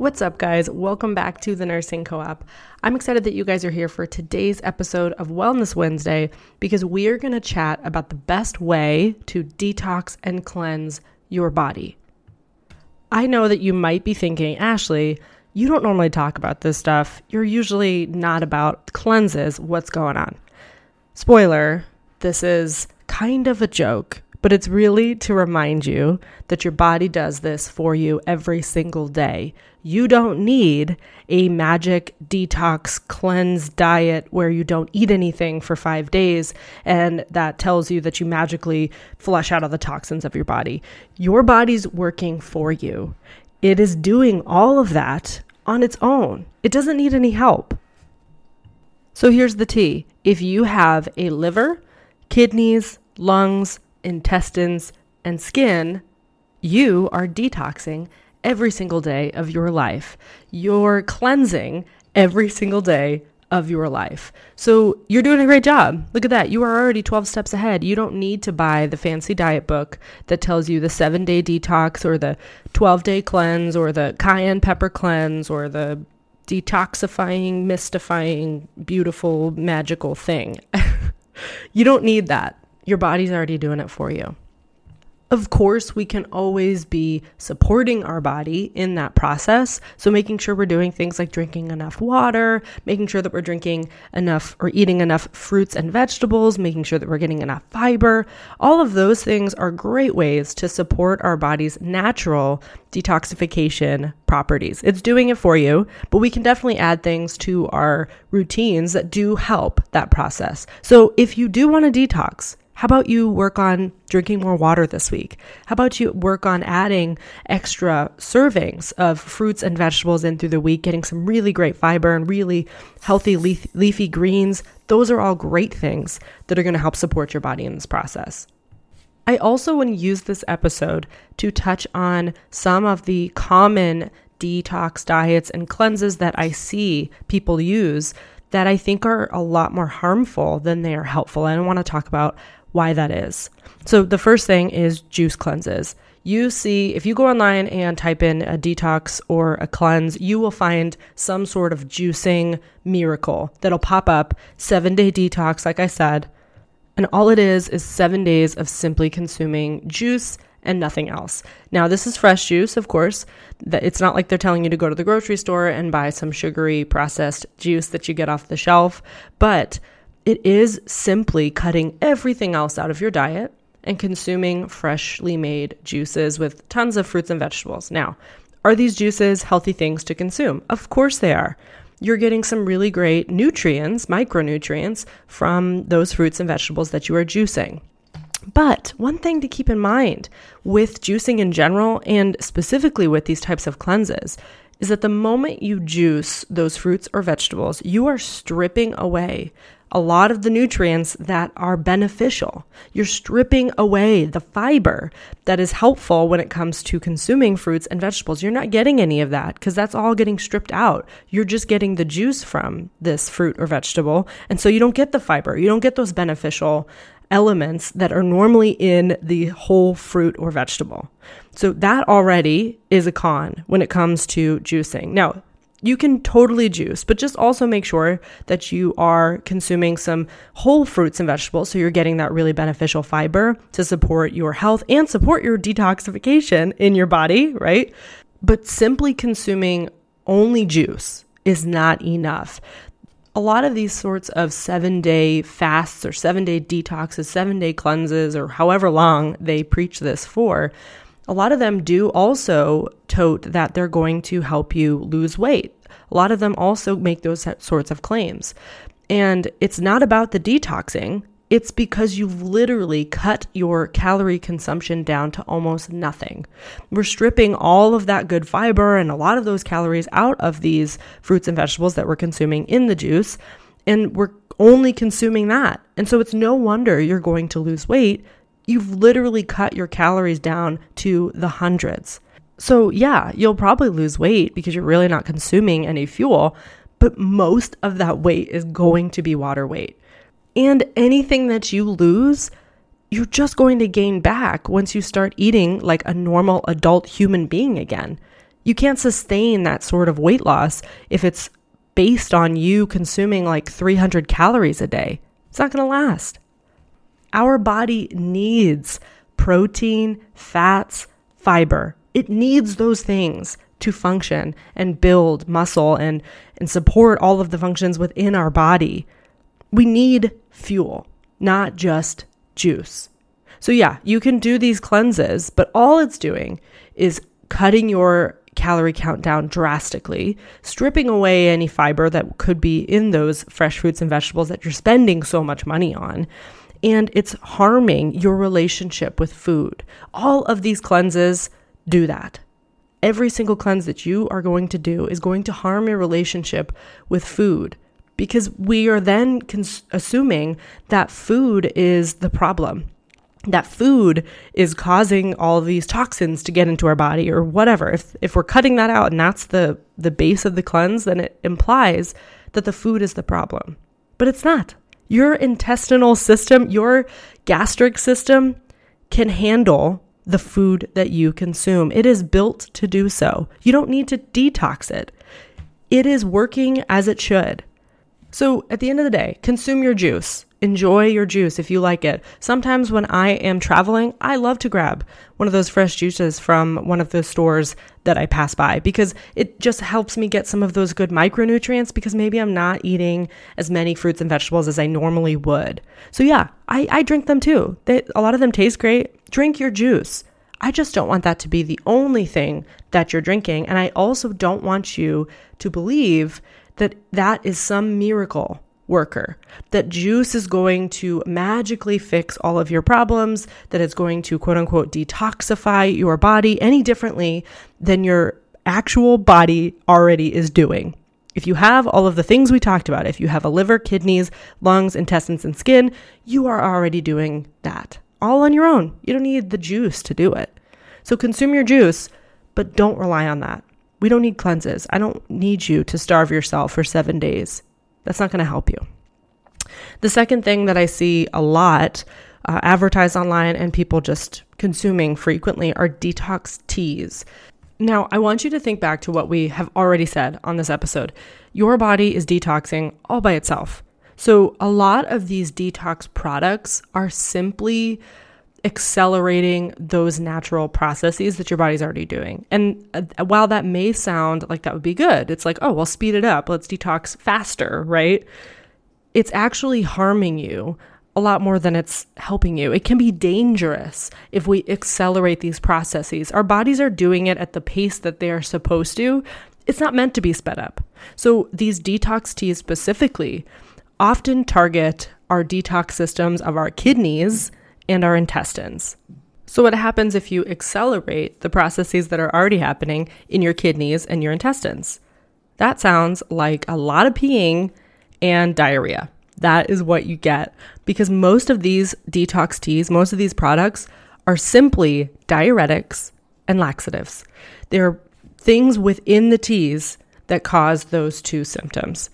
What's up, guys? Welcome back to the Nursing Co op. I'm excited that you guys are here for today's episode of Wellness Wednesday because we are going to chat about the best way to detox and cleanse your body. I know that you might be thinking, Ashley, you don't normally talk about this stuff. You're usually not about cleanses. What's going on? Spoiler, this is kind of a joke but it's really to remind you that your body does this for you every single day. You don't need a magic detox cleanse diet where you don't eat anything for five days and that tells you that you magically flush out all the toxins of your body. Your body's working for you. It is doing all of that on its own. It doesn't need any help. So here's the tea if you have a liver, kidneys, lungs, intestines, and skin, you are detoxing every single day of your life. You're cleansing every single day of your life. So you're doing a great job. Look at that. You are already 12 steps ahead. You don't need to buy the fancy diet book that tells you the seven day detox or the 12 day cleanse or the cayenne pepper cleanse or the detoxifying, mystifying, beautiful, magical thing. you don't need that. Your body's already doing it for you. Of course, we can always be supporting our body in that process. So, making sure we're doing things like drinking enough water, making sure that we're drinking enough or eating enough fruits and vegetables, making sure that we're getting enough fiber. All of those things are great ways to support our body's natural detoxification properties. It's doing it for you, but we can definitely add things to our routines that do help that process. So, if you do want to detox, how about you work on drinking more water this week? How about you work on adding extra servings of fruits and vegetables in through the week, getting some really great fiber and really healthy leaf- leafy greens? Those are all great things that are going to help support your body in this process. I also want to use this episode to touch on some of the common detox diets and cleanses that I see people use that I think are a lot more harmful than they are helpful. I want to talk about why that is. So, the first thing is juice cleanses. You see, if you go online and type in a detox or a cleanse, you will find some sort of juicing miracle that'll pop up. Seven day detox, like I said. And all it is is seven days of simply consuming juice and nothing else. Now, this is fresh juice, of course. It's not like they're telling you to go to the grocery store and buy some sugary processed juice that you get off the shelf, but it is simply cutting everything else out of your diet and consuming freshly made juices with tons of fruits and vegetables. Now, are these juices healthy things to consume? Of course they are. You're getting some really great nutrients, micronutrients, from those fruits and vegetables that you are juicing. But one thing to keep in mind with juicing in general, and specifically with these types of cleanses, is that the moment you juice those fruits or vegetables, you are stripping away a lot of the nutrients that are beneficial. You're stripping away the fiber that is helpful when it comes to consuming fruits and vegetables. You're not getting any of that because that's all getting stripped out. You're just getting the juice from this fruit or vegetable. And so you don't get the fiber, you don't get those beneficial elements that are normally in the whole fruit or vegetable. So that already is a con when it comes to juicing. Now, you can totally juice, but just also make sure that you are consuming some whole fruits and vegetables so you're getting that really beneficial fiber to support your health and support your detoxification in your body, right? But simply consuming only juice is not enough. A lot of these sorts of seven day fasts or seven day detoxes, seven day cleanses, or however long they preach this for, a lot of them do also tote that they're going to help you lose weight. A lot of them also make those sorts of claims. And it's not about the detoxing, it's because you've literally cut your calorie consumption down to almost nothing. We're stripping all of that good fiber and a lot of those calories out of these fruits and vegetables that we're consuming in the juice, and we're only consuming that. And so it's no wonder you're going to lose weight. You've literally cut your calories down to the hundreds. So, yeah, you'll probably lose weight because you're really not consuming any fuel, but most of that weight is going to be water weight. And anything that you lose, you're just going to gain back once you start eating like a normal adult human being again. You can't sustain that sort of weight loss if it's based on you consuming like 300 calories a day. It's not going to last. Our body needs protein, fats, fiber. It needs those things to function and build muscle and, and support all of the functions within our body. We need fuel, not just juice. So, yeah, you can do these cleanses, but all it's doing is cutting your calorie count down drastically, stripping away any fiber that could be in those fresh fruits and vegetables that you're spending so much money on. And it's harming your relationship with food. All of these cleanses do that. Every single cleanse that you are going to do is going to harm your relationship with food because we are then cons- assuming that food is the problem that food is causing all these toxins to get into our body or whatever. If if we're cutting that out and that's the the base of the cleanse then it implies that the food is the problem. But it's not. Your intestinal system your gastric system can handle the food that you consume. It is built to do so. You don't need to detox it. It is working as it should so at the end of the day, consume your juice. Enjoy your juice if you like it. Sometimes when I am traveling, I love to grab one of those fresh juices from one of the stores that I pass by because it just helps me get some of those good micronutrients because maybe I'm not eating as many fruits and vegetables as I normally would. So yeah, I, I drink them too. They, a lot of them taste great. Drink your juice. I just don't want that to be the only thing that you're drinking. And I also don't want you to believe that that is some miracle worker, that juice is going to magically fix all of your problems, that it's going to quote unquote detoxify your body any differently than your actual body already is doing. If you have all of the things we talked about, if you have a liver, kidneys, lungs, intestines, and skin, you are already doing that all on your own. You don't need the juice to do it. So consume your juice, but don't rely on that. We don't need cleanses. I don't need you to starve yourself for seven days. That's not going to help you. The second thing that I see a lot uh, advertised online and people just consuming frequently are detox teas. Now, I want you to think back to what we have already said on this episode. Your body is detoxing all by itself. So, a lot of these detox products are simply accelerating those natural processes that your body's already doing. And uh, while that may sound like that would be good, it's like, oh, well, speed it up. Let's detox faster, right? It's actually harming you a lot more than it's helping you. It can be dangerous if we accelerate these processes. Our bodies are doing it at the pace that they are supposed to. It's not meant to be sped up. So, these detox teas specifically often target our detox systems of our kidneys and our intestines. So, what happens if you accelerate the processes that are already happening in your kidneys and your intestines? That sounds like a lot of peeing and diarrhea. That is what you get because most of these detox teas, most of these products are simply diuretics and laxatives. They're things within the teas that cause those two symptoms.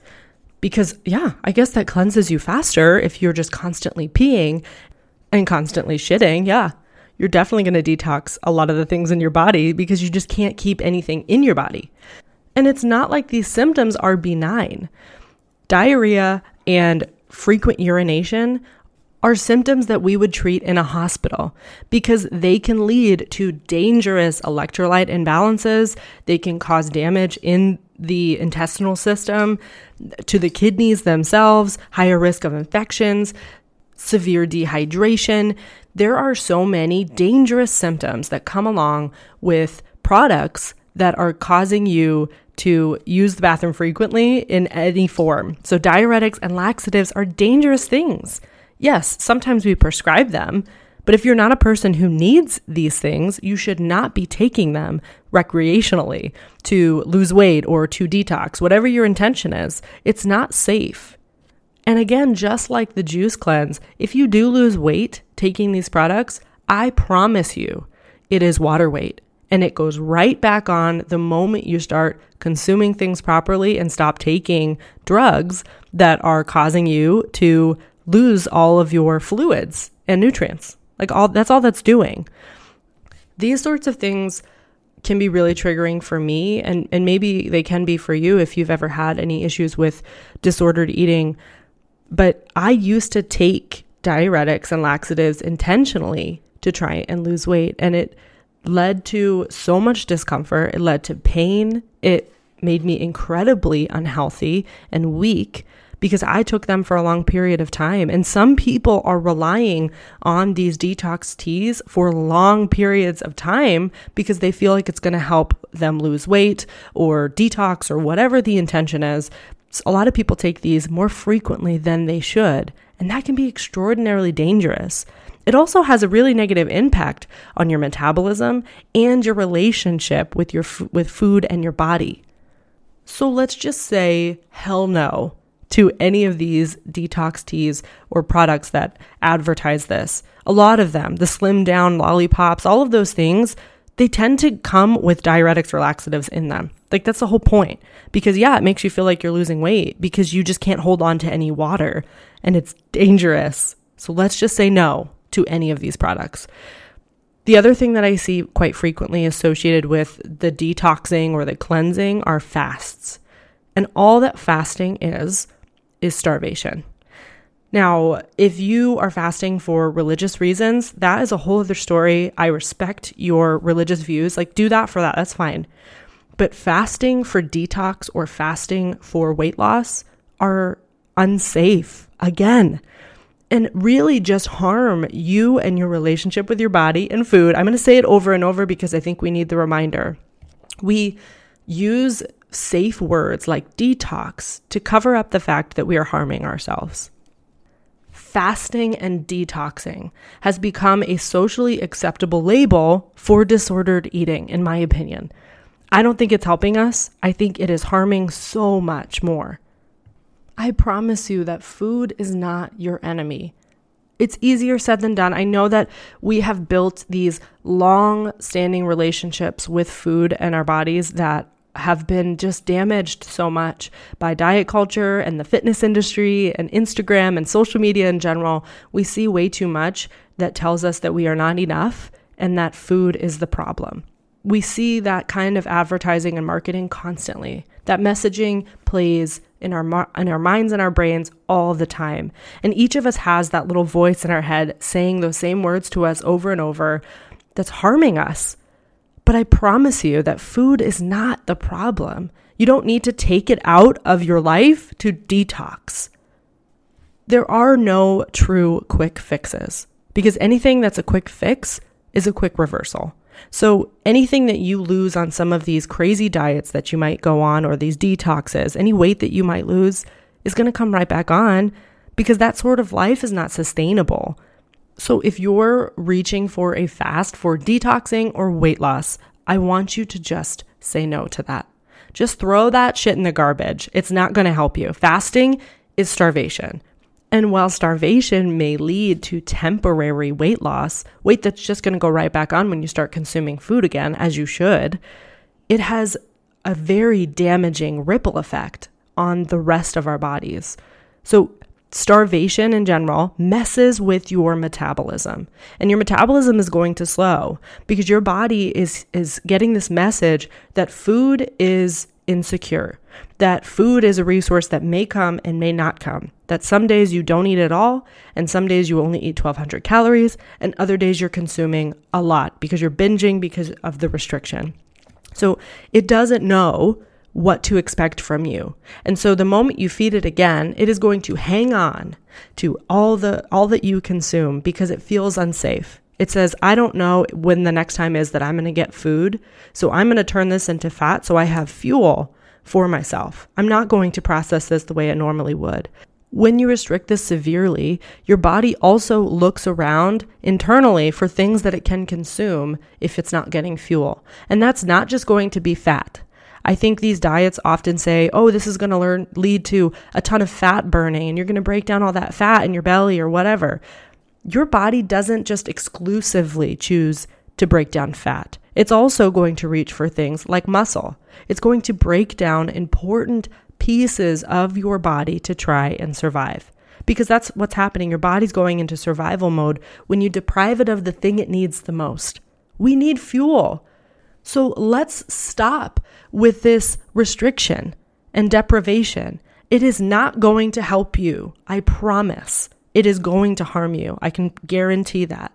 Because, yeah, I guess that cleanses you faster if you're just constantly peeing and constantly shitting, yeah, you're definitely going to detox a lot of the things in your body because you just can't keep anything in your body. And it's not like these symptoms are benign. Diarrhea and frequent urination are symptoms that we would treat in a hospital because they can lead to dangerous electrolyte imbalances. They can cause damage in the intestinal system, to the kidneys themselves, higher risk of infections, severe dehydration. There are so many dangerous symptoms that come along with products that are causing you to use the bathroom frequently in any form. So, diuretics and laxatives are dangerous things. Yes, sometimes we prescribe them, but if you're not a person who needs these things, you should not be taking them recreationally to lose weight or to detox, whatever your intention is. It's not safe. And again, just like the juice cleanse, if you do lose weight taking these products, I promise you it is water weight and it goes right back on the moment you start consuming things properly and stop taking drugs that are causing you to lose all of your fluids and nutrients. Like all that's all that's doing. These sorts of things can be really triggering for me and and maybe they can be for you if you've ever had any issues with disordered eating. But I used to take diuretics and laxatives intentionally to try and lose weight and it led to so much discomfort. It led to pain. It made me incredibly unhealthy and weak because I took them for a long period of time. And some people are relying on these detox teas for long periods of time because they feel like it's going to help them lose weight or detox or whatever the intention is. A lot of people take these more frequently than they should, and that can be extraordinarily dangerous. It also has a really negative impact on your metabolism and your relationship with your with food and your body. So let's just say hell no to any of these detox teas or products that advertise this. A lot of them, the slim down lollipops, all of those things, they tend to come with diuretics or laxatives in them. Like that's the whole point. Because yeah, it makes you feel like you're losing weight because you just can't hold on to any water and it's dangerous. So let's just say no to any of these products. The other thing that I see quite frequently associated with the detoxing or the cleansing are fasts. And all that fasting is is starvation. Now, if you are fasting for religious reasons, that is a whole other story. I respect your religious views. Like, do that for that. That's fine. But fasting for detox or fasting for weight loss are unsafe again and really just harm you and your relationship with your body and food. I'm going to say it over and over because I think we need the reminder. We use safe words like detox to cover up the fact that we are harming ourselves. Fasting and detoxing has become a socially acceptable label for disordered eating, in my opinion. I don't think it's helping us. I think it is harming so much more. I promise you that food is not your enemy. It's easier said than done. I know that we have built these long standing relationships with food and our bodies that have been just damaged so much by diet culture and the fitness industry and Instagram and social media in general. We see way too much that tells us that we are not enough and that food is the problem. We see that kind of advertising and marketing constantly. That messaging plays in our in our minds and our brains all the time. And each of us has that little voice in our head saying those same words to us over and over that's harming us but I promise you that food is not the problem. You don't need to take it out of your life to detox. There are no true quick fixes because anything that's a quick fix is a quick reversal. So, anything that you lose on some of these crazy diets that you might go on or these detoxes, any weight that you might lose is going to come right back on because that sort of life is not sustainable. So, if you're reaching for a fast for detoxing or weight loss, I want you to just say no to that. Just throw that shit in the garbage. It's not going to help you. Fasting is starvation. And while starvation may lead to temporary weight loss, weight that's just going to go right back on when you start consuming food again, as you should, it has a very damaging ripple effect on the rest of our bodies. So, starvation in general messes with your metabolism and your metabolism is going to slow because your body is is getting this message that food is insecure that food is a resource that may come and may not come That some days you don't eat at all, and some days you only eat 1200 calories, and other days you're consuming a lot because you're binging because of the restriction. So it doesn't know what to expect from you. And so the moment you feed it again, it is going to hang on to all the all that you consume because it feels unsafe. It says, I don't know when the next time is that I'm going to get food. So I'm going to turn this into fat so I have fuel for myself. I'm not going to process this the way it normally would. When you restrict this severely, your body also looks around internally for things that it can consume if it's not getting fuel. And that's not just going to be fat. I think these diets often say, oh, this is going to lead to a ton of fat burning and you're going to break down all that fat in your belly or whatever. Your body doesn't just exclusively choose to break down fat. It's also going to reach for things like muscle. It's going to break down important pieces of your body to try and survive. Because that's what's happening. Your body's going into survival mode when you deprive it of the thing it needs the most. We need fuel. So let's stop with this restriction and deprivation. It is not going to help you. I promise. It is going to harm you. I can guarantee that.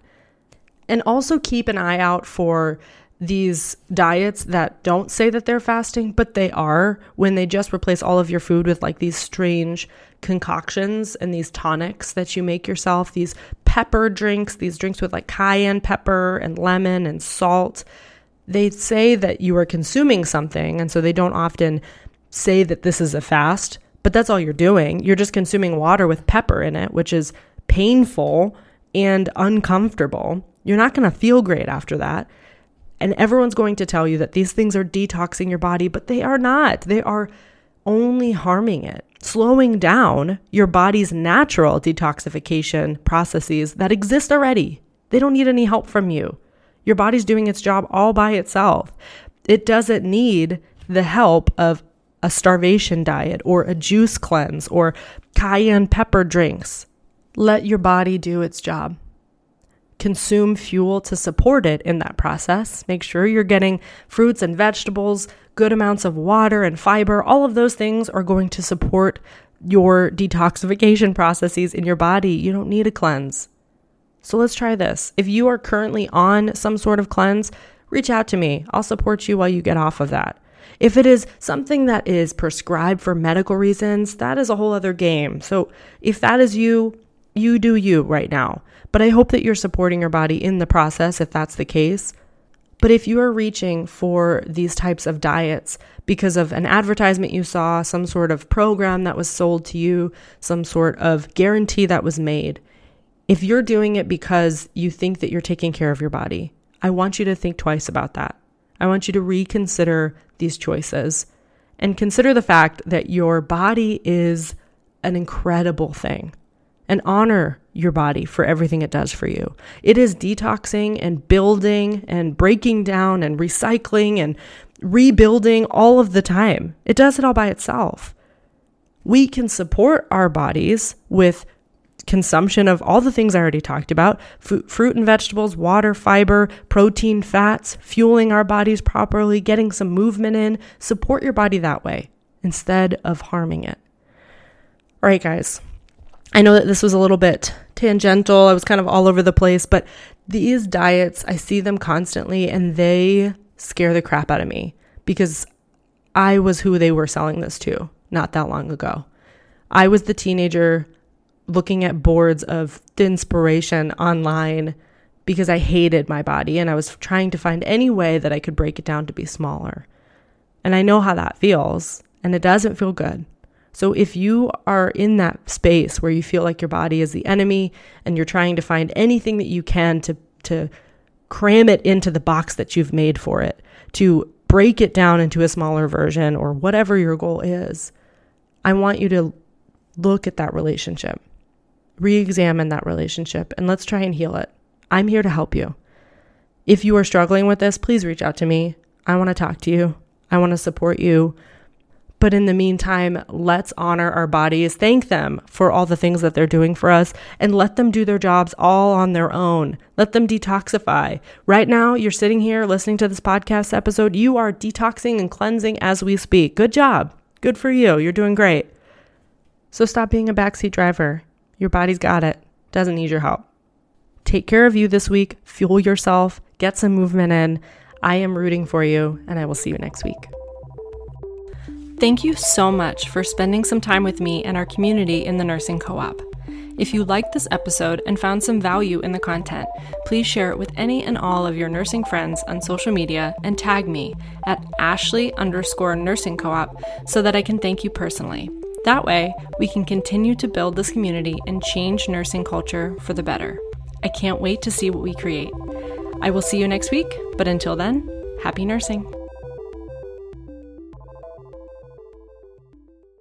And also keep an eye out for these diets that don't say that they're fasting, but they are when they just replace all of your food with like these strange concoctions and these tonics that you make yourself, these pepper drinks, these drinks with like cayenne pepper and lemon and salt they say that you are consuming something, and so they don't often say that this is a fast, but that's all you're doing. You're just consuming water with pepper in it, which is painful and uncomfortable. You're not going to feel great after that. And everyone's going to tell you that these things are detoxing your body, but they are not. They are only harming it, slowing down your body's natural detoxification processes that exist already. They don't need any help from you. Your body's doing its job all by itself. It doesn't need the help of a starvation diet or a juice cleanse or cayenne pepper drinks. Let your body do its job. Consume fuel to support it in that process. Make sure you're getting fruits and vegetables, good amounts of water and fiber. All of those things are going to support your detoxification processes in your body. You don't need a cleanse. So let's try this. If you are currently on some sort of cleanse, reach out to me. I'll support you while you get off of that. If it is something that is prescribed for medical reasons, that is a whole other game. So if that is you, you do you right now. But I hope that you're supporting your body in the process if that's the case. But if you are reaching for these types of diets because of an advertisement you saw, some sort of program that was sold to you, some sort of guarantee that was made, if you're doing it because you think that you're taking care of your body, I want you to think twice about that. I want you to reconsider these choices and consider the fact that your body is an incredible thing and honor your body for everything it does for you. It is detoxing and building and breaking down and recycling and rebuilding all of the time. It does it all by itself. We can support our bodies with consumption of all the things I already talked about F- fruit and vegetables, water, fiber, protein, fats, fueling our bodies properly, getting some movement in. Support your body that way instead of harming it. All right, guys. I know that this was a little bit tangential. I was kind of all over the place, but these diets, I see them constantly and they scare the crap out of me because I was who they were selling this to not that long ago. I was the teenager looking at boards of inspiration online because I hated my body and I was trying to find any way that I could break it down to be smaller. And I know how that feels, and it doesn't feel good. So if you are in that space where you feel like your body is the enemy and you're trying to find anything that you can to to cram it into the box that you've made for it, to break it down into a smaller version or whatever your goal is, I want you to look at that relationship re examine that relationship and let's try and heal it. I'm here to help you. If you are struggling with this, please reach out to me. I want to talk to you, I want to support you. But in the meantime, let's honor our bodies, thank them for all the things that they're doing for us, and let them do their jobs all on their own. Let them detoxify. Right now, you're sitting here listening to this podcast episode. You are detoxing and cleansing as we speak. Good job. Good for you. You're doing great. So stop being a backseat driver. Your body's got it, doesn't need your help. Take care of you this week, fuel yourself, get some movement in. I am rooting for you, and I will see you next week. Thank you so much for spending some time with me and our community in the Nursing Co op. If you liked this episode and found some value in the content, please share it with any and all of your nursing friends on social media and tag me at Ashley underscore nursing co op so that I can thank you personally. That way, we can continue to build this community and change nursing culture for the better. I can't wait to see what we create. I will see you next week, but until then, happy nursing.